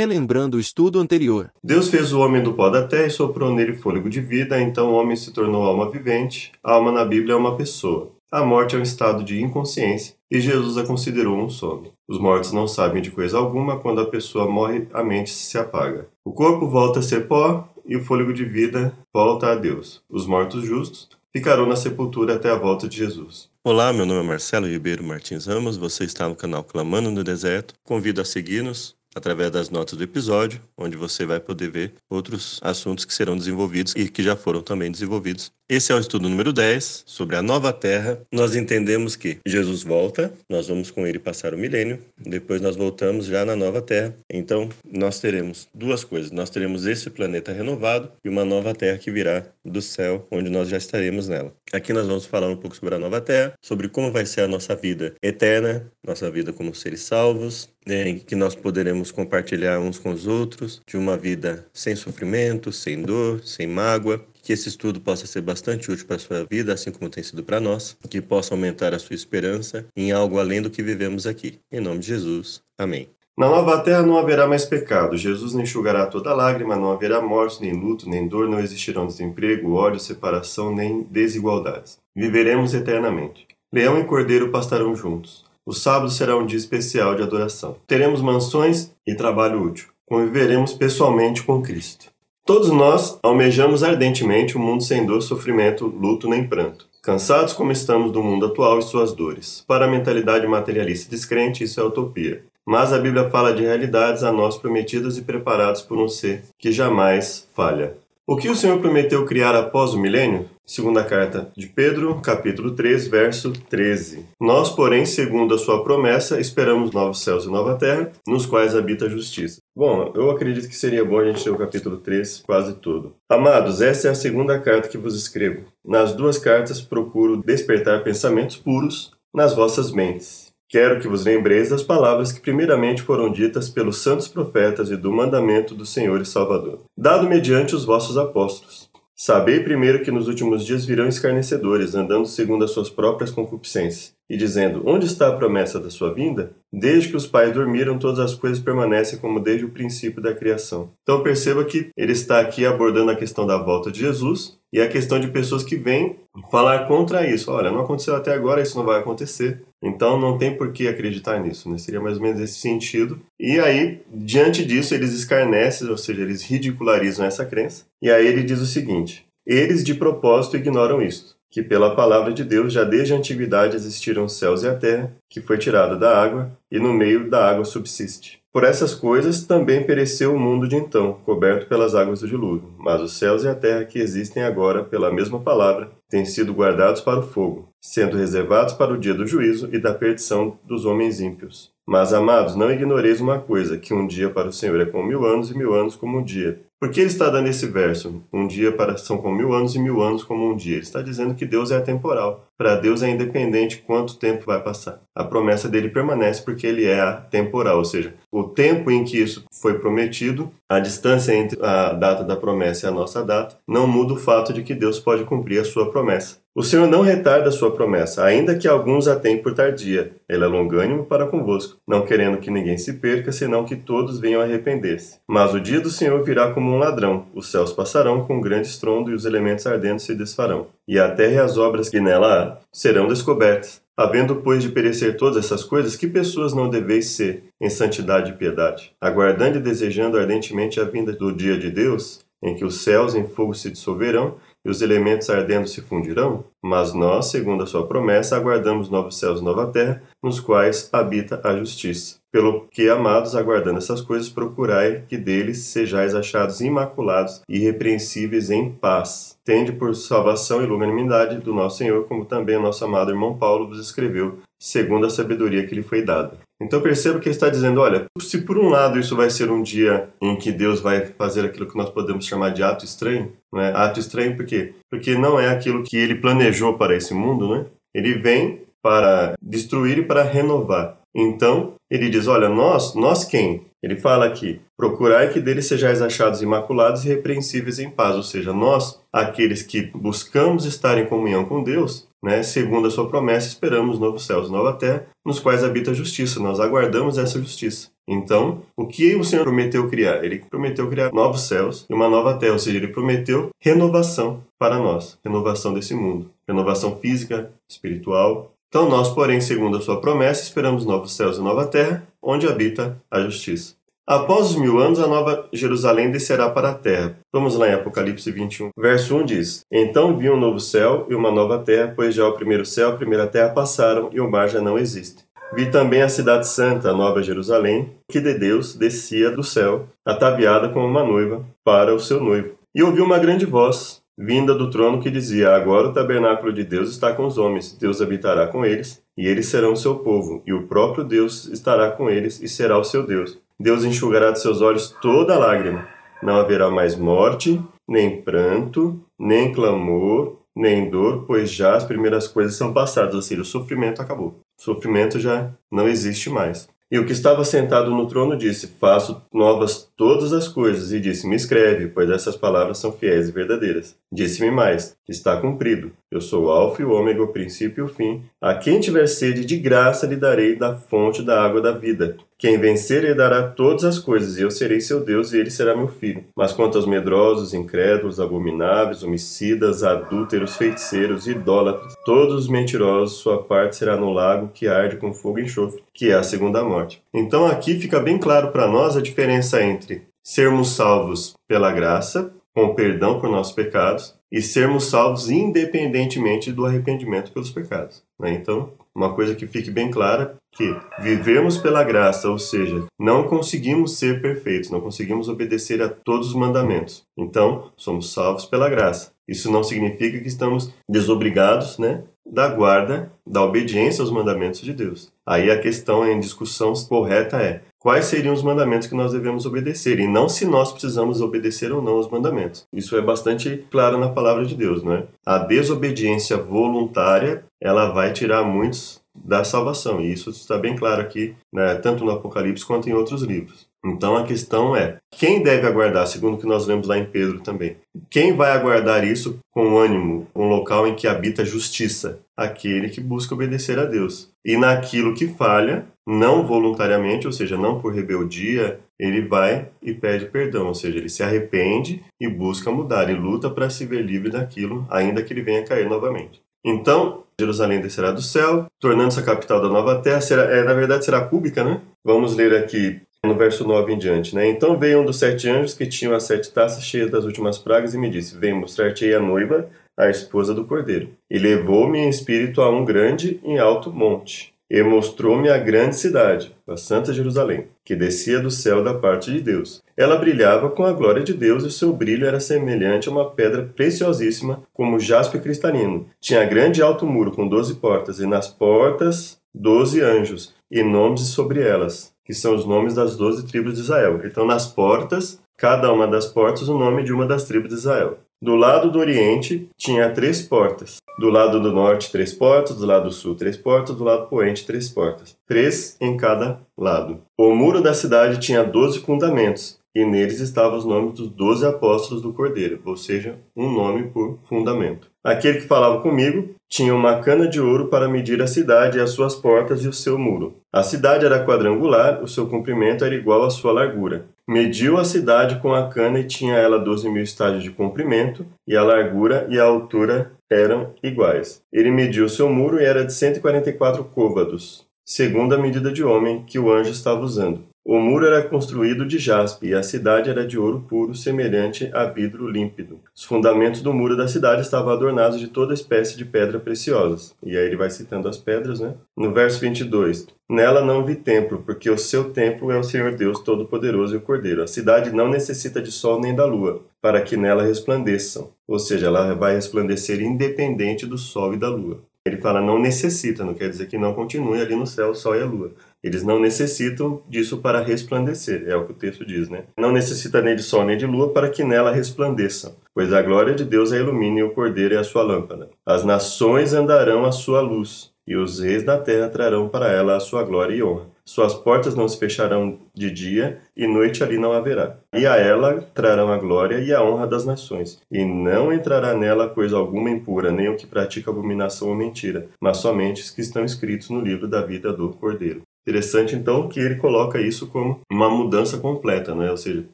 Relembrando o estudo anterior. Deus fez o homem do pó da terra e soprou nele fôlego de vida, então o homem se tornou alma vivente. A alma na Bíblia é uma pessoa. A morte é um estado de inconsciência e Jesus a considerou um sono. Os mortos não sabem de coisa alguma, quando a pessoa morre, a mente se apaga. O corpo volta a ser pó e o fôlego de vida volta a Deus. Os mortos justos ficarão na sepultura até a volta de Jesus. Olá, meu nome é Marcelo Ribeiro Martins Ramos, você está no canal Clamando no Deserto. Convido a seguir-nos através das notas do episódio, onde você vai poder ver outros assuntos que serão desenvolvidos e que já foram também desenvolvidos. Esse é o estudo número 10 sobre a nova terra. Nós entendemos que Jesus volta, nós vamos com ele passar o milênio, depois nós voltamos já na nova terra. Então, nós teremos duas coisas: nós teremos esse planeta renovado e uma nova terra que virá do céu, onde nós já estaremos nela. Aqui nós vamos falar um pouco sobre a nova terra, sobre como vai ser a nossa vida eterna, nossa vida como seres salvos, né, em que nós poderemos compartilhar uns com os outros, de uma vida sem sofrimento, sem dor, sem mágoa, que esse estudo possa ser bastante útil para a sua vida, assim como tem sido para nós, que possa aumentar a sua esperança em algo além do que vivemos aqui. Em nome de Jesus. Amém. Na nova terra não haverá mais pecado. Jesus enxugará toda lágrima, não haverá morte, nem luto, nem dor, não existirão desemprego, ódio, separação, nem desigualdades. Viveremos eternamente. Leão e cordeiro pastarão juntos. O sábado será um dia especial de adoração. Teremos mansões e trabalho útil. Conviveremos pessoalmente com Cristo. Todos nós almejamos ardentemente um mundo sem dor, sofrimento, luto nem pranto. Cansados como estamos do mundo atual e suas dores. Para a mentalidade materialista descrente, isso é utopia. Mas a Bíblia fala de realidades a nós prometidas e preparadas por um ser que jamais falha. O que o Senhor prometeu criar após o milênio? Segunda carta de Pedro, capítulo 3, verso 13. Nós, porém, segundo a sua promessa, esperamos novos céus e nova terra, nos quais habita a justiça. Bom, eu acredito que seria bom a gente ler o capítulo 3 quase todo. Amados, esta é a segunda carta que vos escrevo. Nas duas cartas procuro despertar pensamentos puros nas vossas mentes Quero que vos lembreis das palavras que primeiramente foram ditas pelos santos profetas e do mandamento do Senhor e Salvador, dado mediante os vossos apóstolos. Sabei primeiro que nos últimos dias virão escarnecedores, andando segundo as suas próprias concupiscências, e dizendo: Onde está a promessa da sua vinda? Desde que os pais dormiram, todas as coisas permanecem como desde o princípio da criação. Então perceba que ele está aqui abordando a questão da volta de Jesus e a questão de pessoas que vêm falar contra isso. Olha, não aconteceu até agora, isso não vai acontecer. Então não tem por que acreditar nisso, né? Seria mais ou menos esse sentido. E aí, diante disso, eles escarnecem, ou seja, eles ridicularizam essa crença. E aí ele diz o seguinte: eles de propósito ignoram isto que pela palavra de Deus já desde a antiguidade existiram os céus e a terra, que foi tirada da água, e no meio da água subsiste. Por essas coisas também pereceu o mundo de então, coberto pelas águas do dilúvio. Mas os céus e a terra que existem agora, pela mesma palavra, têm sido guardados para o fogo, sendo reservados para o dia do juízo e da perdição dos homens ímpios. Mas, amados, não ignoreis uma coisa, que um dia para o Senhor é como mil anos e mil anos como um dia. Por que ele está dando esse verso? Um dia para são como mil anos e mil anos como um dia. Ele está dizendo que Deus é atemporal. Para Deus é independente quanto tempo vai passar. A promessa dele permanece porque ele é atemporal, ou seja, o tempo em que isso foi prometido, a distância entre a data da promessa e a nossa data, não muda o fato de que Deus pode cumprir a sua promessa. O Senhor não retarda a sua promessa, ainda que alguns a tenham por tardia. Ele é longânimo para convosco, não querendo que ninguém se perca, senão que todos venham arrepender-se. Mas o dia do Senhor virá como um ladrão. Os céus passarão com um grande estrondo e os elementos ardentes se desfarão. E a terra e as obras que nela há serão descobertas. Havendo, pois, de perecer todas essas coisas, que pessoas não deveis ser em santidade e piedade, aguardando e desejando ardentemente a vinda do dia de Deus, em que os céus em fogo se dissolverão e os elementos ardendo se fundirão? Mas nós, segundo a sua promessa, aguardamos novos céus e nova terra, nos quais habita a justiça. Pelo que, amados, aguardando essas coisas, procurai que deles sejais achados imaculados e irrepreensíveis em paz. Tende por salvação e longanimidade do nosso Senhor, como também o nosso amado irmão Paulo vos escreveu, segundo a sabedoria que lhe foi dada. Então perceba que ele está dizendo, olha, se por um lado isso vai ser um dia em que Deus vai fazer aquilo que nós podemos chamar de ato estranho, né? Ato estranho por quê? Porque não é aquilo que ele planejou para esse mundo, né? Ele vem para destruir e para renovar. Então, ele diz: Olha, nós, nós quem? Ele fala aqui: procurai que deles sejais achados imaculados e repreensíveis em paz. Ou seja, nós, aqueles que buscamos estar em comunhão com Deus, né? Segundo a sua promessa, esperamos novos céus e nova terra, nos quais habita a justiça. Nós aguardamos essa justiça. Então, o que o Senhor prometeu criar? Ele prometeu criar novos céus e uma nova terra, ou seja, ele prometeu renovação para nós, renovação desse mundo, renovação física, espiritual. Então, nós, porém, segundo a sua promessa, esperamos novos céus e nova terra, onde habita a justiça. Após os mil anos, a nova Jerusalém descerá para a terra. Vamos lá em Apocalipse 21, verso 1 diz: Então vi um novo céu e uma nova terra, pois já o primeiro céu e a primeira terra passaram e o mar já não existe. Vi também a cidade santa, a nova Jerusalém, que de Deus descia do céu, ataviada como uma noiva para o seu noivo. E ouvi uma grande voz, vinda do trono, que dizia: Agora o tabernáculo de Deus está com os homens, Deus habitará com eles, e eles serão o seu povo, e o próprio Deus estará com eles e será o seu Deus. Deus enxugará de seus olhos toda lágrima. Não haverá mais morte, nem pranto, nem clamor, nem dor, pois já as primeiras coisas são passadas, ou seja, o sofrimento acabou. O sofrimento já não existe mais. E o que estava sentado no trono disse: Faço novas todas as coisas. E disse: Me escreve, pois essas palavras são fiéis e verdadeiras. Disse-me mais: Está cumprido. Eu sou o Alfa e o Ômega, o princípio e o fim. A quem tiver sede, de graça lhe darei da fonte da água da vida. Quem vencer, ele dará todas as coisas, e eu serei seu Deus, e ele será meu filho. Mas quanto aos medrosos, incrédulos, abomináveis, homicidas, adúlteros, feiticeiros, idólatras, todos os mentirosos, sua parte será no lago que arde com fogo e enxofre, que é a segunda morte. Então aqui fica bem claro para nós a diferença entre sermos salvos pela graça, com perdão por nossos pecados, e sermos salvos independentemente do arrependimento pelos pecados. Né? Então, uma coisa que fique bem clara que vivemos pela graça, ou seja, não conseguimos ser perfeitos, não conseguimos obedecer a todos os mandamentos. Então, somos salvos pela graça. Isso não significa que estamos desobrigados, né, da guarda, da obediência aos mandamentos de Deus. Aí a questão em discussão correta é: quais seriam os mandamentos que nós devemos obedecer e não se nós precisamos obedecer ou não aos mandamentos. Isso é bastante claro na palavra de Deus, não é? A desobediência voluntária, ela vai tirar muitos da salvação. E isso está bem claro aqui, né, tanto no Apocalipse quanto em outros livros. Então a questão é: quem deve aguardar, segundo o que nós lemos lá em Pedro também? Quem vai aguardar isso com ânimo, um local em que habita justiça? Aquele que busca obedecer a Deus. E naquilo que falha, não voluntariamente, ou seja, não por rebeldia, ele vai e pede perdão, ou seja, ele se arrepende e busca mudar, e luta para se ver livre daquilo, ainda que ele venha cair novamente. Então, Jerusalém descerá do céu, tornando-se a capital da nova terra. Será, é, na verdade, será cúbica, né? Vamos ler aqui no verso 9 em diante, né? Então veio um dos sete anjos que tinham as sete taças cheias das últimas pragas e me disse: Vem mostrar-te a noiva, a esposa do cordeiro. E levou-me em espírito a um grande e alto monte e mostrou-me a grande cidade, a Santa Jerusalém, que descia do céu da parte de Deus. Ela brilhava com a glória de Deus e o seu brilho era semelhante a uma pedra preciosíssima, como jaspe cristalino. Tinha grande alto muro com doze portas, e nas portas doze anjos, e nomes sobre elas, que são os nomes das doze tribos de Israel. Então, nas portas, cada uma das portas, o nome de uma das tribos de Israel. Do lado do oriente tinha três portas. Do lado do norte, três portas. Do lado do sul, três portas. Do lado poente, três portas. Três em cada lado. O muro da cidade tinha doze fundamentos, e neles estavam os nomes dos doze apóstolos do Cordeiro, ou seja, um nome por fundamento. Aquele que falava comigo tinha uma cana de ouro para medir a cidade e as suas portas e o seu muro. A cidade era quadrangular, o seu comprimento era igual à sua largura. Mediu a cidade com a cana e tinha ela doze mil estádios de comprimento, e a largura e a altura eram iguais. Ele mediu seu muro e era de 144 côvados, segundo a medida de homem que o anjo estava usando. O muro era construído de jaspe e a cidade era de ouro puro, semelhante a vidro límpido. Os fundamentos do muro da cidade estavam adornados de toda espécie de pedra preciosas. E aí ele vai citando as pedras, né? No verso 22. Nela não vi templo, porque o seu templo é o Senhor Deus Todo-Poderoso e o Cordeiro. A cidade não necessita de sol nem da lua, para que nela resplandeçam. Ou seja, ela vai resplandecer independente do sol e da lua. Ele fala não necessita, não quer dizer que não continue ali no céu o sol e a lua. Eles não necessitam disso para resplandecer, é o que o texto diz, né? Não necessita nem de sol nem de lua para que nela resplandeçam, pois a glória de Deus a ilumina e o cordeiro é a sua lâmpada. As nações andarão à sua luz, e os reis da terra trarão para ela a sua glória e honra. Suas portas não se fecharão de dia, e noite ali não haverá. E a ela trarão a glória e a honra das nações. E não entrará nela coisa alguma impura, nem o que pratica abominação ou mentira, mas somente os que estão escritos no livro da vida do Cordeiro. Interessante, então, que ele coloca isso como uma mudança completa, né? ou seja,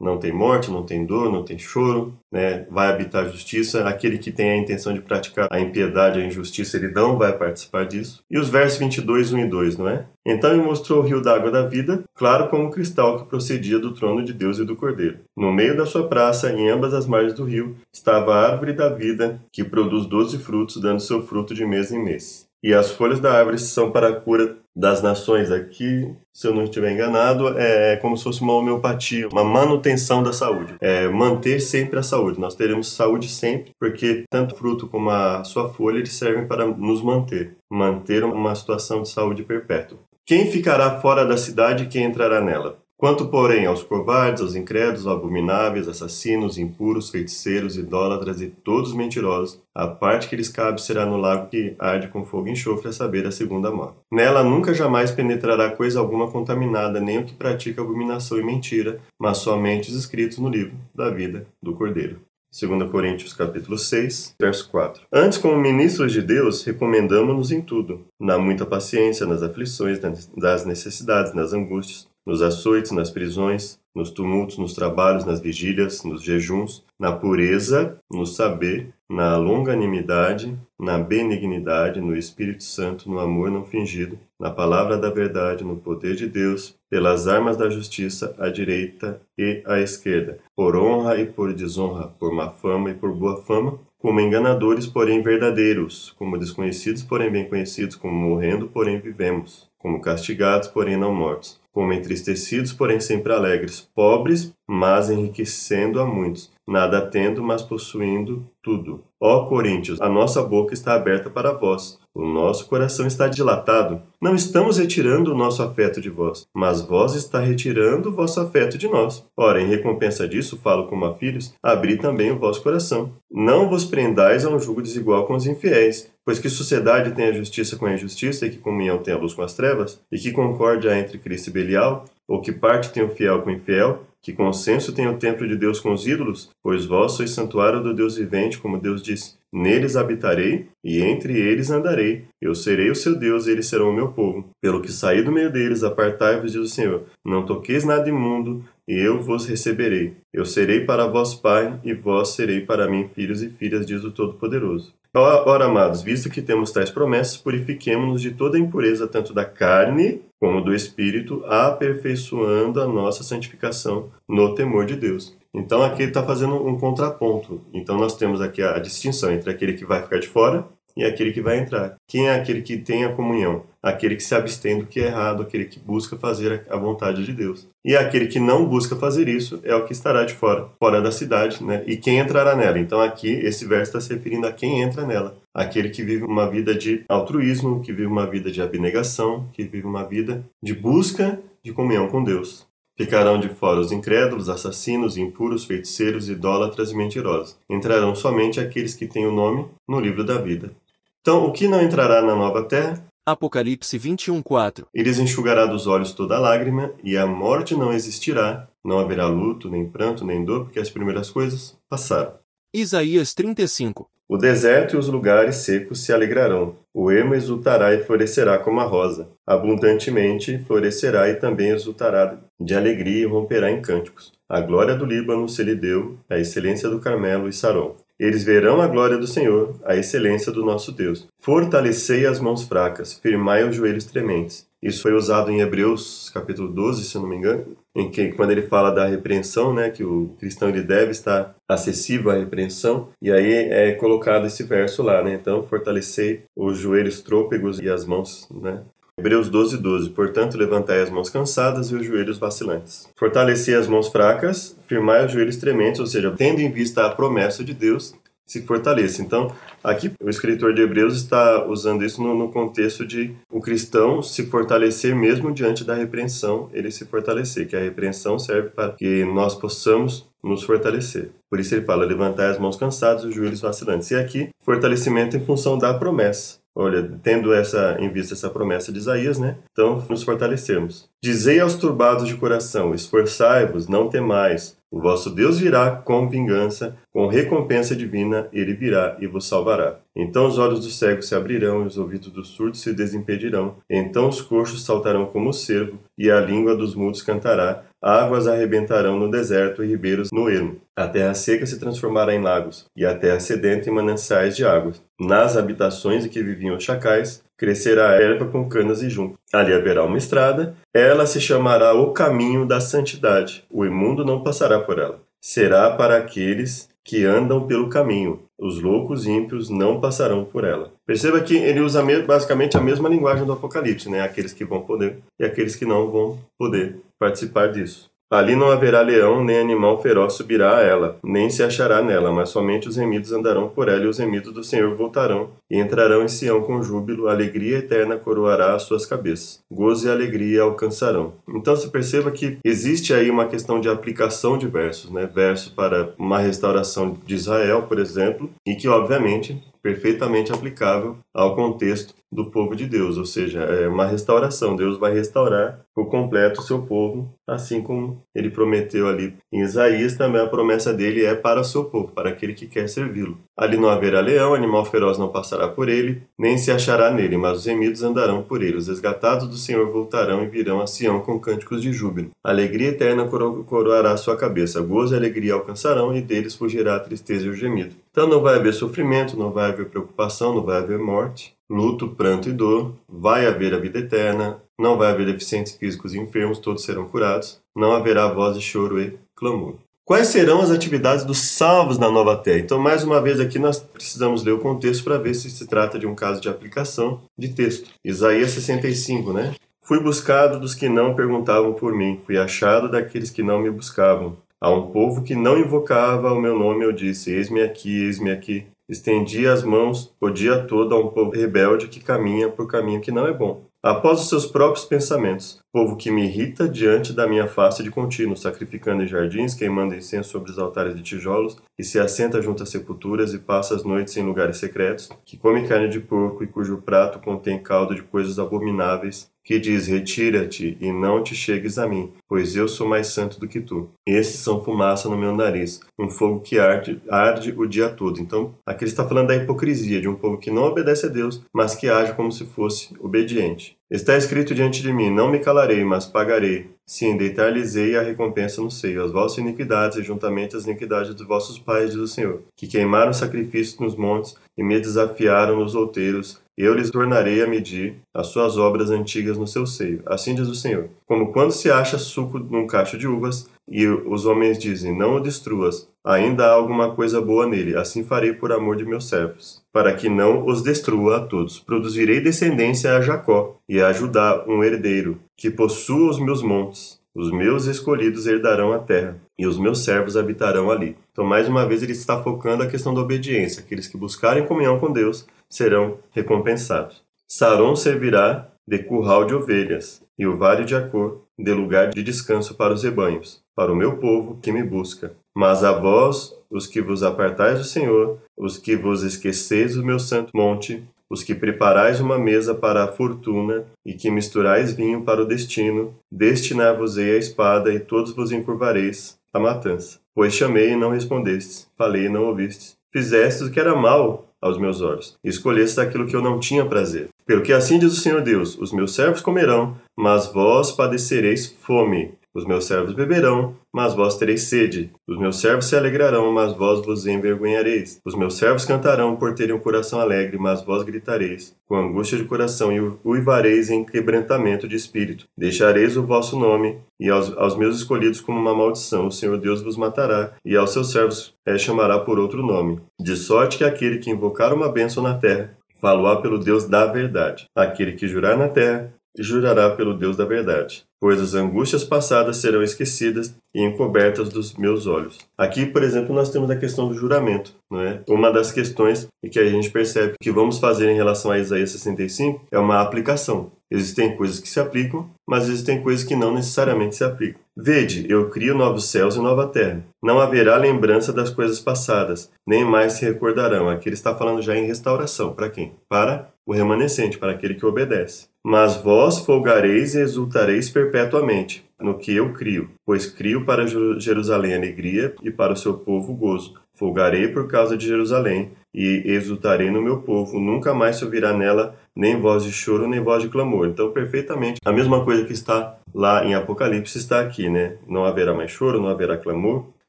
não tem morte, não tem dor, não tem choro, né? vai habitar a justiça. Aquele que tem a intenção de praticar a impiedade, a injustiça, ele não vai participar disso. E os versos 22, 1 e 2, não é? Então ele mostrou o rio d'água da vida, claro como cristal que procedia do trono de Deus e do Cordeiro. No meio da sua praça, em ambas as margens do rio, estava a árvore da vida, que produz doze frutos, dando seu fruto de mês em mês. E as folhas da árvore são para a cura das nações. Aqui, se eu não estiver enganado, é como se fosse uma homeopatia, uma manutenção da saúde. É manter sempre a saúde. Nós teremos saúde sempre, porque tanto o fruto como a sua folha eles servem para nos manter, manter uma situação de saúde perpétua. Quem ficará fora da cidade e quem entrará nela? Quanto, porém, aos covardes, aos incrédulos, abomináveis, assassinos, impuros, feiticeiros, idólatras e todos mentirosos, a parte que lhes cabe será no lago que arde com fogo e enxofre, a saber, a segunda morte. Nela nunca jamais penetrará coisa alguma contaminada, nem o que pratica abominação e mentira, mas somente os escritos no livro da vida do Cordeiro. 2 Coríntios capítulo 6, verso 4. Antes, como ministros de Deus, recomendamos-nos em tudo, na muita paciência, nas aflições, nas necessidades, nas angústias, nos açoites, nas prisões, nos tumultos, nos trabalhos, nas vigílias, nos jejuns, na pureza, no saber, na longanimidade, na benignidade, no Espírito Santo, no amor não fingido, na palavra da verdade, no poder de Deus, pelas armas da justiça, à direita e à esquerda, por honra e por desonra, por má fama e por boa fama, como enganadores, porém verdadeiros, como desconhecidos, porém bem conhecidos, como morrendo, porém vivemos, como castigados, porém não mortos como entristecidos, porém sempre alegres, pobres, mas enriquecendo a muitos, nada tendo, mas possuindo tudo. Ó Coríntios, a nossa boca está aberta para vós, o nosso coração está dilatado. Não estamos retirando o nosso afeto de vós, mas vós está retirando o vosso afeto de nós. Ora, em recompensa disso, falo como a filhos, abri também o vosso coração. Não vos prendais a um jugo desigual com os infiéis, pois que sociedade tem a justiça com a injustiça, e que comunhão tem a luz com as trevas, e que concórdia entre Cristo e Belial, ou que parte tem o fiel com o infiel, que consenso tem o templo de Deus com os ídolos? Pois vós sois santuário do Deus vivente, como Deus disse. Neles habitarei, e entre eles andarei. Eu serei o seu Deus, e eles serão o meu povo. Pelo que saí do meio deles, apartai-vos, diz o Senhor. Não toqueis nada imundo, e eu vos receberei. Eu serei para vós pai, e vós serei para mim filhos e filhas, diz o Todo-Poderoso. Ora, amados, visto que temos tais promessas, purifiquemo-nos de toda impureza, tanto da carne como do espírito, aperfeiçoando a nossa santificação no temor de Deus. Então aqui ele está fazendo um contraponto. Então nós temos aqui a distinção entre aquele que vai ficar de fora e aquele que vai entrar. Quem é aquele que tem a comunhão? Aquele que se abstém do que é errado, aquele que busca fazer a vontade de Deus. E aquele que não busca fazer isso é o que estará de fora, fora da cidade, né? E quem entrará nela? Então aqui esse verso está se referindo a quem entra nela. Aquele que vive uma vida de altruísmo, que vive uma vida de abnegação, que vive uma vida de busca de comunhão com Deus. Ficarão de fora os incrédulos, assassinos, impuros, feiticeiros, idólatras e mentirosos. Entrarão somente aqueles que têm o nome no livro da vida. Então, o que não entrará na nova terra? Apocalipse 21:4. Eles enxugará dos olhos toda lágrima, e a morte não existirá. Não haverá luto, nem pranto, nem dor, porque as primeiras coisas passaram. Isaías 35. O deserto e os lugares secos se alegrarão. O ermo exultará e florescerá como a rosa. Abundantemente florescerá e também exultará de alegria e romperá em cânticos. A glória do Líbano se lhe deu, a excelência do Carmelo e Saron. Eles verão a glória do Senhor, a excelência do nosso Deus. Fortalecei as mãos fracas, firmai os joelhos trementes. Isso foi usado em Hebreus capítulo 12, se eu não me engano, em que quando ele fala da repreensão, né, que o cristão ele deve estar acessível à repreensão, e aí é colocado esse verso lá, né? Então, fortalecei os joelhos trôpegos e as mãos, né, Hebreus 12, 12. Portanto, levantai as mãos cansadas e os joelhos vacilantes. Fortalecei as mãos fracas, firmai os joelhos trementes, ou seja, tendo em vista a promessa de Deus, se fortaleça. Então, aqui o escritor de Hebreus está usando isso no, no, contexto de o cristão se fortalecer mesmo diante da repreensão, ele se fortalecer, que a repreensão serve para que nós possamos nos fortalecer. Por isso ele fala, levantai as mãos cansadas e os joelhos vacilantes. E aqui, fortalecimento em função da promessa. Olha, tendo essa em vista essa promessa de Isaías, né? Então, nos fortalecermos. Dizei aos turbados de coração: esforçai-vos, não temais. O vosso Deus virá com vingança, com recompensa divina, ele virá e vos salvará. Então os olhos dos cegos se abrirão e os ouvidos dos surdos se desimpedirão. Então os coxos saltarão como o cervo e a língua dos mudos cantará. Águas arrebentarão no deserto e ribeiros no ermo. A terra seca se transformará em lagos, e a terra sedenta em mananciais de águas. Nas habitações em que viviam os chacais, crescerá a erva com canas e junco. Ali haverá uma estrada, ela se chamará o caminho da santidade. O imundo não passará por ela. Será para aqueles que andam pelo caminho. Os loucos ímpios não passarão por ela. Perceba que ele usa basicamente a mesma linguagem do Apocalipse, né? Aqueles que vão poder e aqueles que não vão poder participar disso. Ali não haverá leão, nem animal feroz subirá a ela, nem se achará nela, mas somente os remidos andarão por ela, e os remidos do Senhor voltarão, e entrarão em Sião com júbilo, alegria eterna coroará as suas cabeças. Gozo e alegria alcançarão. Então se perceba que existe aí uma questão de aplicação de versos, né? Verso para uma restauração de Israel, por exemplo, e que obviamente perfeitamente aplicável ao contexto do povo de Deus, ou seja, é uma restauração. Deus vai restaurar por completo o seu povo, assim como ele prometeu ali em Isaías, também a promessa dele é para o seu povo, para aquele que quer servi-lo. Ali não haverá leão, animal feroz não passará por ele, nem se achará nele, mas os remidos andarão por ele. Os resgatados do Senhor voltarão e virão a Sião com cânticos de júbilo. Alegria eterna coro coroará sua cabeça, gozo e alegria alcançarão, e deles fugirá a tristeza e o gemido. Então não vai haver sofrimento, não vai haver preocupação, não vai haver morte, luto, pranto e dor, vai haver a vida eterna, não vai haver deficientes físicos e enfermos, todos serão curados, não haverá voz de choro e clamor. Quais serão as atividades dos salvos na nova terra? Então, mais uma vez aqui nós precisamos ler o contexto para ver se se trata de um caso de aplicação de texto. Isaías 65, né? Fui buscado dos que não perguntavam por mim, fui achado daqueles que não me buscavam. A um povo que não invocava o meu nome, eu disse: Eis-me aqui, eis-me aqui. Estendi as mãos o dia todo a um povo rebelde que caminha por caminho que não é bom. Após os seus próprios pensamentos, povo que me irrita diante da minha face de contínuo, sacrificando em jardins, queimando incenso sobre os altares de tijolos, que se assenta junto às sepulturas e passa as noites em lugares secretos, que come carne de porco e cujo prato contém caldo de coisas abomináveis, que diz: Retira-te e não te chegues a mim, pois eu sou mais santo do que tu. Esses são fumaça no meu nariz, um fogo que arde, arde o dia todo. Então, aqui ele está falando da hipocrisia de um povo que não obedece a Deus, mas que age como se fosse obediente. Está escrito diante de mim: Não me calarei, mas pagarei. Sim, deitar-lhes-ei a recompensa no seio, as vossas iniquidades e juntamente as iniquidades dos vossos pais, diz o Senhor, que queimaram sacrifícios nos montes e me desafiaram nos outeiros, eu lhes tornarei a medir as suas obras antigas no seu seio. Assim diz o Senhor. Como quando se acha suco num cacho de uvas, e os homens dizem: Não o destruas, ainda há alguma coisa boa nele, assim farei por amor de meus servos, para que não os destrua a todos. Produzirei descendência a Jacó, e a Judá um herdeiro, que possua os meus montes. Os meus escolhidos herdarão a terra, e os meus servos habitarão ali. Então, mais uma vez, ele está focando a questão da obediência. Aqueles que buscarem comunhão com Deus serão recompensados. Saron servirá de curral de ovelhas, e o vale de Acor de lugar de descanso para os rebanhos, para o meu povo que me busca. Mas a vós, os que vos apartais do Senhor, os que vos esqueceis do meu santo monte, os que preparais uma mesa para a fortuna e que misturais vinho para o destino, destinar-vos-ei a espada e todos vos encurvareis a matança. Pois chamei e não respondestes, falei e não ouvistes. Fizestes o que era mal aos meus olhos, e escolhestes aquilo que eu não tinha prazer. Pelo que assim diz o Senhor Deus: os meus servos comerão, mas vós padecereis fome. Os meus servos beberão, mas vós tereis sede. Os meus servos se alegrarão, mas vós vos envergonhareis. Os meus servos cantarão por terem um coração alegre, mas vós gritareis, com angústia de coração, e uivareis em quebrantamento de espírito. Deixareis o vosso nome, e aos, aos meus escolhidos como uma maldição. O Senhor Deus vos matará, e aos seus servos é, chamará por outro nome. De sorte que aquele que invocar uma bênção na terra, faloá pelo Deus da verdade. Aquele que jurar na terra, jurará pelo Deus da verdade, pois as angústias passadas serão esquecidas e encobertas dos meus olhos. Aqui, por exemplo, nós temos a questão do juramento, não é? Uma das questões que a gente percebe que vamos fazer em relação a Isaías 65 é uma aplicação. Existem coisas que se aplicam, mas existem coisas que não necessariamente se aplicam. Vede, eu crio novos céus e nova terra. Não haverá lembrança das coisas passadas, nem mais se recordarão. Aqui ele está falando já em restauração. Para quem? Para o remanescente, para aquele que obedece. Mas vós folgareis e exultareis perpetuamente no que eu crio, pois crio para Jerusalém alegria e para o seu povo gozo. Folgarei por causa de Jerusalém e exultarei no meu povo. Nunca mais se ouvirá nela nem voz de choro, nem voz de clamor. Então, perfeitamente, a mesma coisa que está lá em Apocalipse está aqui, né? Não haverá mais choro, não haverá clamor.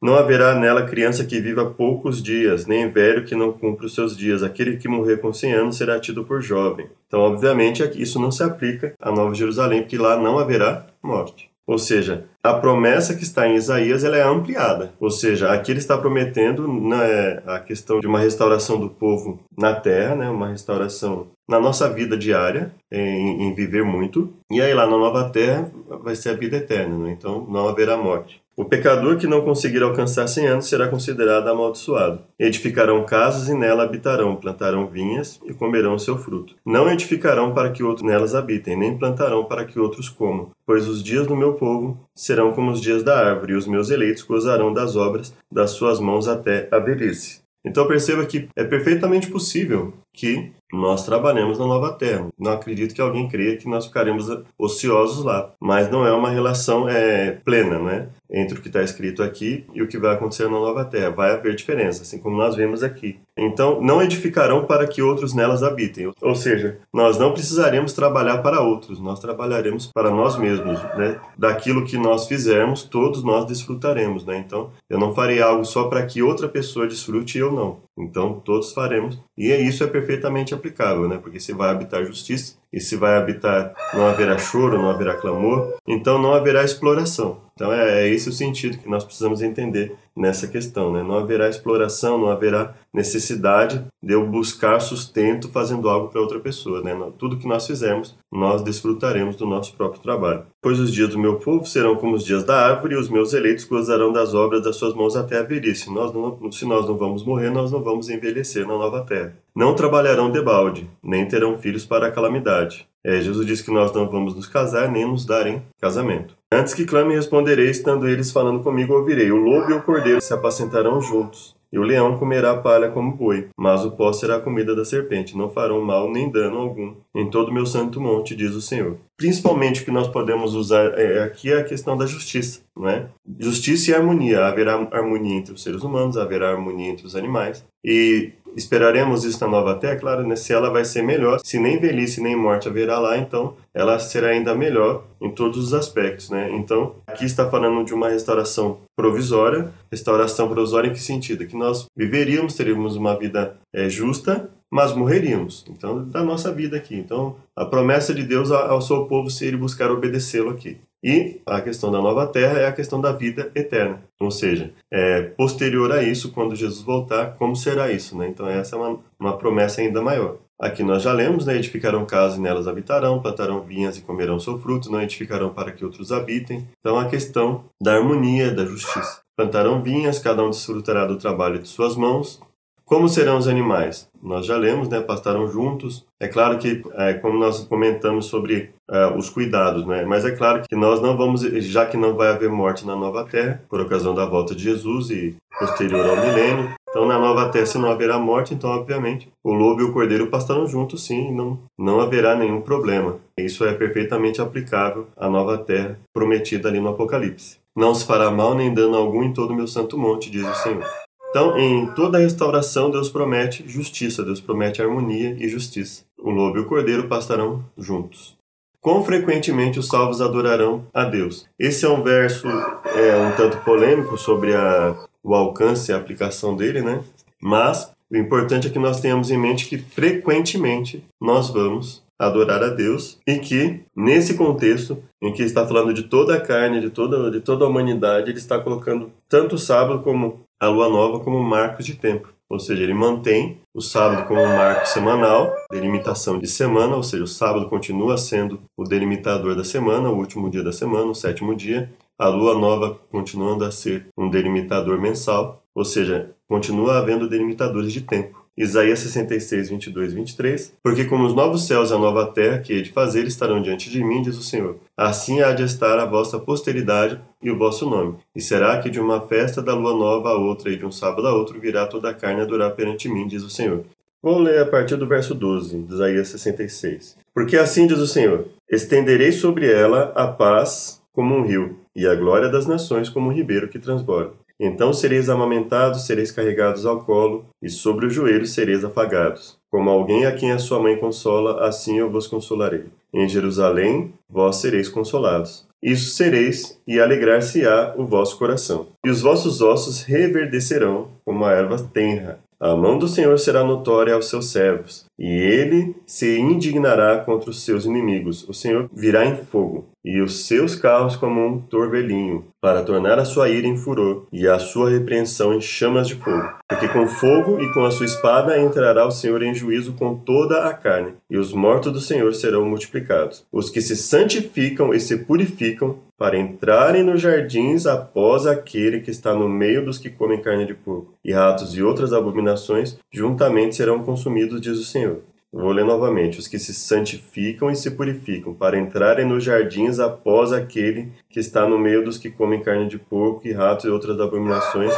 Não haverá nela criança que viva poucos dias, nem velho que não cumpra os seus dias. Aquele que morrer com 100 anos será tido por jovem. Então, obviamente, isso não se aplica à Nova Jerusalém, porque lá não haverá morte. Ou seja, a promessa que está em Isaías ela é ampliada. Ou seja, aqui ele está prometendo né, a questão de uma restauração do povo na terra, né, uma restauração na nossa vida diária, em, em viver muito. E aí lá na nova terra vai ser a vida eterna, né? então não haverá morte. O pecador que não conseguir alcançar cem anos será considerado amaldiçoado. Edificarão casas e nela habitarão, plantarão vinhas e comerão seu fruto. Não edificarão para que outros nelas habitem, nem plantarão para que outros comam, pois os dias do meu povo serão como os dias da árvore, e os meus eleitos gozarão das obras das suas mãos até a velhice. Então perceba que é perfeitamente possível que nós trabalhamos na nova terra. Não acredito que alguém creia que nós ficaremos ociosos lá, mas não é uma relação é, plena, né? Entre o que está escrito aqui e o que vai acontecer na nova terra. Vai haver diferença, assim como nós vemos aqui. Então, não edificarão para que outros nelas habitem. Ou seja, nós não precisaremos trabalhar para outros, nós trabalharemos para nós mesmos, né? Daquilo que nós fizermos, todos nós desfrutaremos, né? Então, eu não farei algo só para que outra pessoa desfrute e eu não. Então, todos faremos. E isso é perfeitamente aplicável, né? Porque se vai habitar justiça, e se vai habitar, não haverá choro, não haverá clamor, então não haverá exploração. Então é, é esse o sentido que nós precisamos entender nessa questão. Né? Não haverá exploração, não haverá necessidade de eu buscar sustento fazendo algo para outra pessoa. Né? Tudo que nós fizermos, nós desfrutaremos do nosso próprio trabalho. Pois os dias do meu povo serão como os dias da árvore, e os meus eleitos gozarão das obras das suas mãos até a velhice. Nós não, se nós não vamos morrer, nós não vamos envelhecer na nova terra. Não trabalharão debalde, nem terão filhos para a calamidade. É, Jesus disse que nós não vamos nos casar nem nos dar em casamento. Antes que clame, responderei, estando eles falando comigo, ouvirei. O lobo e o cordeiro se apacentarão juntos, e o leão comerá palha como boi, mas o pó será a comida da serpente. Não farão mal nem dano algum em todo o meu santo monte, diz o Senhor. Principalmente o que nós podemos usar é, aqui é a questão da justiça, não é? Justiça e harmonia. Haverá harmonia entre os seres humanos, haverá harmonia entre os animais. E Esperaremos isso na nova terra, claro, né? se ela vai ser melhor. Se nem velhice nem morte haverá lá, então ela será ainda melhor em todos os aspectos. Né? Então, aqui está falando de uma restauração provisória. Restauração provisória em que sentido? Que nós viveríamos, teríamos uma vida é, justa, mas morreríamos. Então, da nossa vida aqui. Então, a promessa de Deus ao seu povo seria buscar obedecê-lo aqui. E a questão da nova terra é a questão da vida eterna. Ou seja, é, posterior a isso, quando Jesus voltar, como será isso? Né? Então, essa é uma, uma promessa ainda maior. Aqui nós já lemos, né? edificarão casas e nelas habitarão, plantarão vinhas e comerão seu fruto, não edificarão para que outros habitem. Então, a questão da harmonia, da justiça. Plantarão vinhas, cada um desfrutará do trabalho de suas mãos, como serão os animais? Nós já lemos, né? Pastarão juntos. É claro que, é, como nós comentamos sobre é, os cuidados, né? Mas é claro que nós não vamos, já que não vai haver morte na nova terra, por ocasião da volta de Jesus e posterior ao milênio. Então, na nova terra, se não haverá morte, então, obviamente, o lobo e o cordeiro pastarão juntos, sim, e não, não haverá nenhum problema. Isso é perfeitamente aplicável à nova terra prometida ali no Apocalipse. Não se fará mal nem dano algum em todo o meu santo monte, diz o Senhor. Então, em toda a restauração, Deus promete justiça, Deus promete harmonia e justiça. O lobo e o cordeiro pastarão juntos. Quão frequentemente os salvos adorarão a Deus? Esse é um verso é, um tanto polêmico sobre a, o alcance e a aplicação dele, né? Mas o importante é que nós tenhamos em mente que frequentemente nós vamos adorar a Deus e que nesse contexto em que está falando de toda a carne, de toda de toda a humanidade, ele está colocando tanto o sábado como a lua nova como marcos de tempo. Ou seja, ele mantém o sábado como um marco semanal, delimitação de semana, ou seja, o sábado continua sendo o delimitador da semana, o último dia da semana, o sétimo dia. A lua nova continuando a ser um delimitador mensal, ou seja, continua havendo delimitadores de tempo. Isaías 66, 22 23. Porque como os novos céus e a nova terra que hei de fazer estarão diante de mim, diz o Senhor. Assim há de estar a vossa posteridade e o vosso nome. E será que de uma festa da lua nova a outra e de um sábado a outro virá toda a carne adorar perante mim, diz o Senhor. Vou ler a partir do verso 12, de Isaías 66. Porque assim diz o Senhor: Estenderei sobre ela a paz como um rio, e a glória das nações como um ribeiro que transborda. Então sereis amamentados, sereis carregados ao colo, e sobre os joelhos sereis afagados. Como alguém a quem a sua mãe consola, assim eu vos consolarei. Em Jerusalém vós sereis consolados. Isso sereis, e alegrar-se-á o vosso coração. E os vossos ossos reverdecerão como a erva tenra, a mão do Senhor será notória aos seus servos, e ele se indignará contra os seus inimigos. O Senhor virá em fogo, e os seus carros como um torvelinho, para tornar a sua ira em furor e a sua repreensão em chamas de fogo. Porque com fogo e com a sua espada entrará o Senhor em juízo com toda a carne, e os mortos do Senhor serão multiplicados. Os que se santificam e se purificam para entrarem nos jardins após aquele que está no meio dos que comem carne de porco, e ratos e outras abominações juntamente serão consumidos, diz o Senhor. Vou ler novamente: os que se santificam e se purificam, para entrarem nos jardins após aquele que está no meio dos que comem carne de porco, e ratos e outras abominações,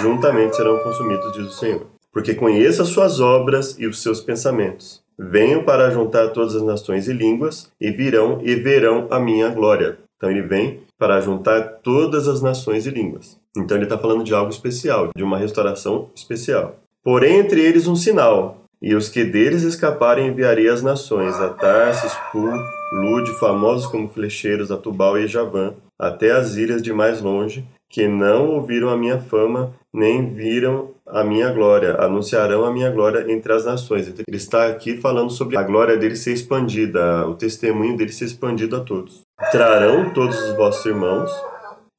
juntamente serão consumidos, diz o Senhor. Porque conheço as suas obras e os seus pensamentos. Venho para juntar todas as nações e línguas, e virão e verão a minha glória então ele vem para juntar todas as nações e línguas. Então ele está falando de algo especial, de uma restauração especial. Porém, entre eles um sinal, e os que deles escaparem enviarei às nações, a Tarsis, Pul, Lude, famosos como flecheiros, a Tubal e Javã, até as ilhas de mais longe, que não ouviram a minha fama, nem viram a minha glória, anunciarão a minha glória entre as nações. Então, ele está aqui falando sobre a glória dele ser expandida, o testemunho dele ser expandido a todos. Trarão todos os vossos irmãos,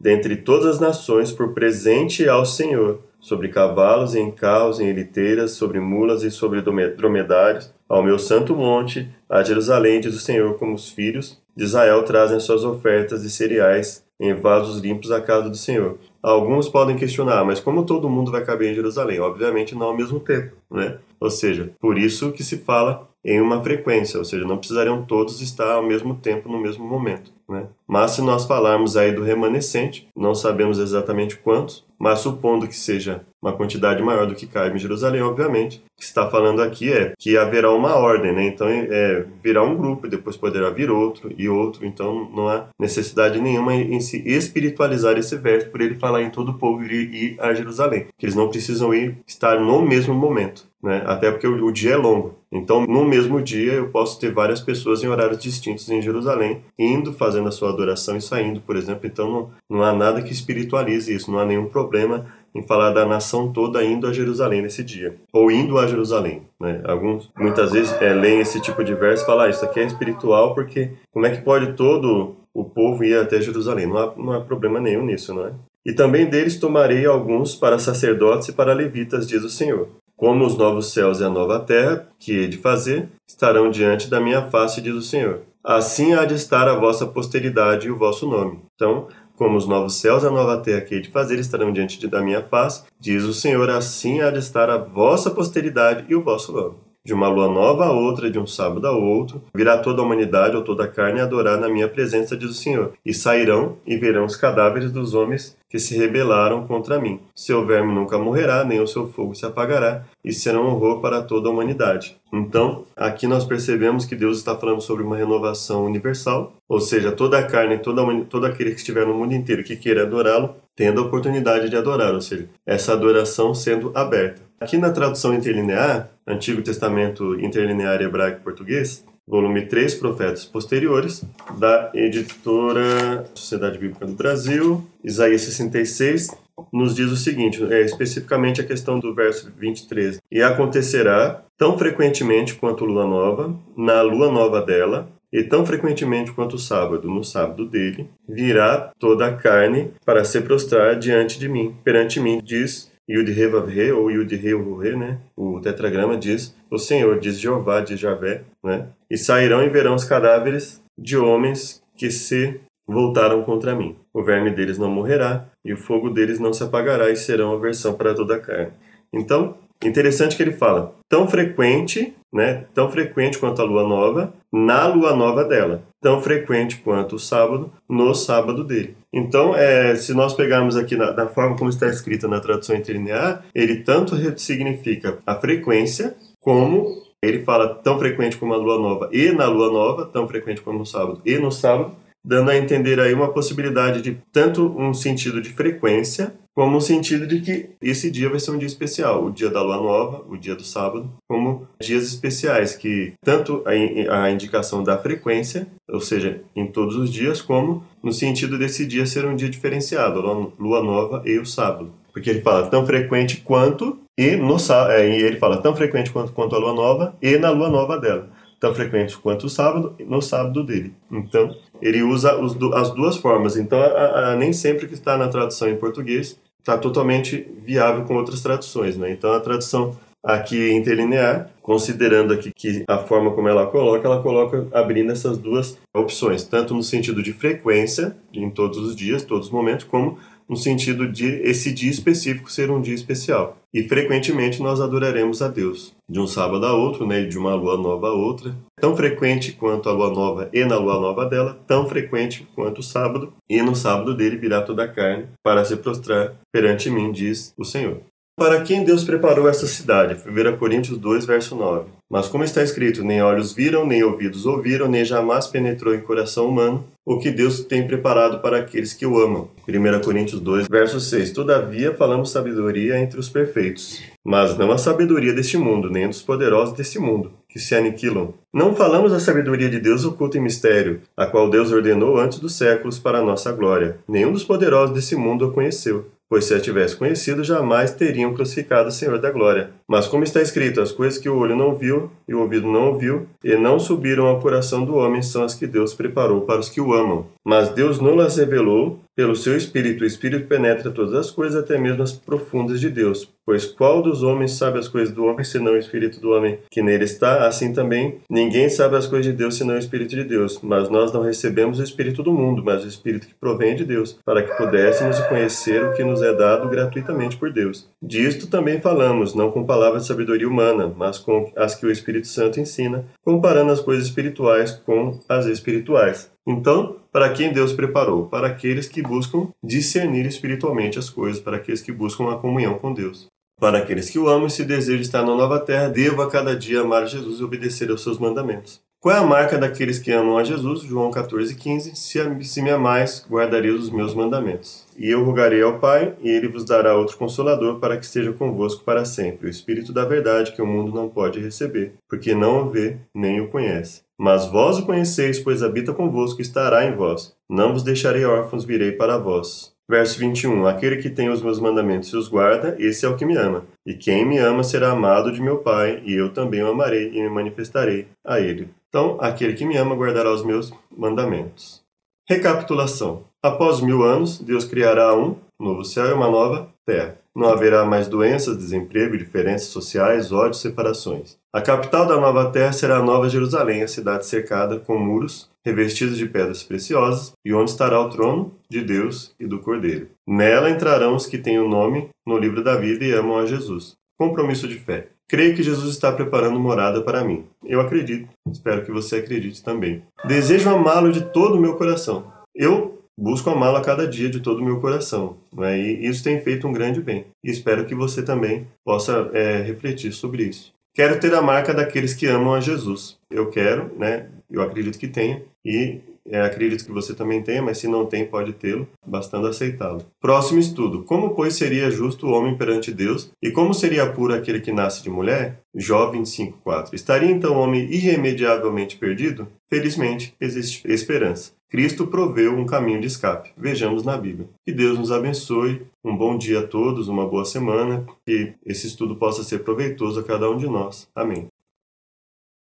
dentre todas as nações, por presente ao Senhor, sobre cavalos, em carros, em eliteiras, sobre mulas e sobre dromedários, ao meu santo monte, a Jerusalém, diz o Senhor, como os filhos de Israel trazem suas ofertas de cereais em vasos limpos à casa do Senhor. Alguns podem questionar, mas como todo mundo vai caber em Jerusalém? Obviamente não ao mesmo tempo, né? Ou seja, por isso que se fala em uma frequência, ou seja, não precisariam todos estar ao mesmo tempo no mesmo momento. Né? Mas se nós falarmos aí do remanescente, não sabemos exatamente quantos, mas supondo que seja uma quantidade maior do que cabe em Jerusalém, obviamente, o que está falando aqui é que haverá uma ordem, né? Então é, virá um grupo e depois poderá vir outro e outro, então não há necessidade nenhuma em se espiritualizar esse verso por ele falar em todo o povo ir, ir a Jerusalém, que eles não precisam ir estar no mesmo momento né? Até porque o, o, dia é longo. Então, no mesmo dia, eu posso ter várias pessoas em horários distintos em Jerusalém, indo, fazendo a sua adoração e saindo, por exemplo. Então, não, não há nada que espiritualize isso, não há nenhum problema em falar da nação toda indo a Jerusalém nesse dia, ou indo a Jerusalém. Né? Alguns, muitas vezes, é, leem esse tipo de verso e falam, ah, isso aqui é espiritual, porque como é que pode todo o povo ir até Jerusalém? Não há, não há problema nenhum nisso, não é? E também deles tomarei alguns para sacerdotes e para levitas, diz o Senhor. Como os novos céus e a nova terra, que hei de fazer, estarão diante da minha face, diz o Senhor. Assim há de estar a vossa posteridade e o vosso nome. Então, como os novos céus e a nova terra que hei de fazer estarão diante da minha face, diz o Senhor, assim há de estar a vossa posteridade e o vosso nome. De uma lua nova a outra, de um sábado a outro, virá toda a humanidade ou toda a carne adorar na minha presença, diz o Senhor. E sairão e verão os cadáveres dos homens que se rebelaram contra mim. Seu verme nunca morrerá, nem o seu fogo se apagará, e serão horror para toda a humanidade. Então, aqui nós percebemos que Deus está falando sobre uma renovação universal, ou seja, toda a carne, toda, todo aquele que estiver no mundo inteiro que queira adorá-lo, tendo a oportunidade de adorar, ou seja, essa adoração sendo aberta. Aqui na tradução interlinear, Antigo Testamento interlinear hebraico-português, volume 3, Profetas Posteriores, da editora Sociedade Bíblica do Brasil, Isaías 66, nos diz o seguinte, é, especificamente a questão do verso 23. E acontecerá tão frequentemente quanto lua nova, na lua nova dela, e tão frequentemente quanto o sábado, no sábado dele, virá toda a carne para se prostrar diante de mim, perante mim, diz Yud He Vav He, ou Yud He He, né? O tetragrama diz, o Senhor, diz Jeová, diz Javé, né? E sairão e verão os cadáveres de homens que se voltaram contra mim. O verme deles não morrerá, e o fogo deles não se apagará, e serão aversão para toda a carne. Então, interessante que ele fala tão frequente, né? Tão frequente quanto a lua nova na lua nova dela, tão frequente quanto o sábado no sábado dele. Então, é, se nós pegarmos aqui na, na forma como está escrita na tradução interlinear, ele tanto significa a frequência como ele fala tão frequente como a lua nova e na lua nova, tão frequente como no sábado e no sábado, dando a entender aí uma possibilidade de tanto um sentido de frequência, como um sentido de que esse dia vai ser um dia especial, o dia da lua nova, o dia do sábado, como dias especiais, que tanto a, indicação da frequência, ou seja, em todos os dias, como no sentido desse dia ser um dia diferenciado, a lua nova e o sábado. Porque ele fala tão frequente quanto, e, no, é, ele fala tão frequente quanto, quanto a lua nova, e na lua nova dela tão frequente quanto o sábado, no sábado dele. Então, ele usa os, as duas formas. Então, a, a, nem sempre que está na tradução em português está totalmente viável com outras traduções. Né? Então, a tradução aqui interlinear, considerando aqui que a forma como ela coloca, ela coloca abrindo essas duas opções, tanto no sentido de frequência, em todos os dias, todos os momentos, como no sentido de esse dia específico ser um dia especial. E frequentemente nós adoraremos a Deus, de um sábado a outro, né, de uma lua nova a outra, tão frequente quanto a lua nova e na lua nova dela, tão frequente quanto o sábado, e no sábado dele virá toda a carne para se prostrar perante mim, diz o Senhor. Para quem Deus preparou essa cidade? 1 Coríntios 2, verso 9. Mas como está escrito, nem olhos viram, nem ouvidos ouviram, nem jamais penetrou em coração humano o que Deus tem preparado para aqueles que o amam. 1 Coríntios 2, verso 6. Todavia falamos sabedoria entre os perfeitos, mas não a sabedoria deste mundo, nem dos poderosos deste mundo, que se aniquilam. Não falamos a sabedoria de Deus oculta em mistério, a qual Deus ordenou antes dos séculos para a nossa glória. Nenhum dos poderosos desse mundo a conheceu pois se a tivesse conhecido, jamais teriam crucificado o Senhor da glória. Mas como está escrito, as coisas que o olho não viu e o ouvido não ouviu, e não subiram ao coração do homem, são as que Deus preparou para os que o amam. Mas Deus não las revelou pelo seu Espírito. O Espírito penetra todas as coisas, até mesmo as profundas de Deus. Pois qual dos homens sabe as coisas do homem, senão o Espírito do homem que nele está? Assim também, ninguém sabe as coisas de Deus, senão o Espírito de Deus. Mas nós não recebemos o Espírito do mundo, mas o Espírito que provém de Deus, para que pudéssemos conhecer o que nos é dado gratuitamente por Deus. Disto também falamos, não com palavras de sabedoria humana, mas com as que o Espírito Santo ensina, comparando as coisas espirituais com as espirituais. Então, para quem Deus preparou? Para aqueles que buscam discernir espiritualmente as coisas, para aqueles que buscam a comunhão com Deus. Para aqueles que o amam e se desejam estar na nova terra, devo a cada dia amar Jesus e obedecer aos seus mandamentos. Qual é a marca daqueles que amam a Jesus? João 14,15 se, se me amais, guardarei os meus mandamentos. E eu rogarei ao Pai, e ele vos dará outro consolador para que esteja convosco para sempre, o Espírito da verdade que o mundo não pode receber, porque não o vê nem o conhece. Mas vós o conheceis, pois habita convosco e estará em vós. Não vos deixarei órfãos, virei para vós. Verso 21. Aquele que tem os meus mandamentos e os guarda, esse é o que me ama. E quem me ama será amado de meu Pai, e eu também o amarei e me manifestarei a ele. Então, aquele que me ama guardará os meus mandamentos. Recapitulação. Após mil anos, Deus criará um novo céu e uma nova terra. Não haverá mais doenças, desemprego, diferenças sociais, ódios, separações. A capital da nova terra será a Nova Jerusalém, a cidade cercada com muros revestidos de pedras preciosas, e onde estará o trono de Deus e do Cordeiro. Nela entrarão os que têm o nome no livro da vida e amam a Jesus. Compromisso de fé. Creio que Jesus está preparando morada para mim. Eu acredito. Espero que você acredite também. Desejo amá-lo de todo o meu coração. Eu busco amá-lo a cada dia de todo o meu coração. Né? E isso tem feito um grande bem. E espero que você também possa é, refletir sobre isso. Quero ter a marca daqueles que amam a Jesus. Eu quero, né? Eu acredito que tenha. E é, acredito que você também tenha, mas se não tem, pode tê-lo, bastando aceitá-lo. Próximo estudo. Como, pois, seria justo o homem perante Deus? E como seria puro aquele que nasce de mulher? Jó 25,4. Estaria então o homem irremediavelmente perdido? Felizmente, existe esperança. Cristo proveu um caminho de escape. Vejamos na Bíblia. Que Deus nos abençoe. Um bom dia a todos, uma boa semana. Que esse estudo possa ser proveitoso a cada um de nós. Amém.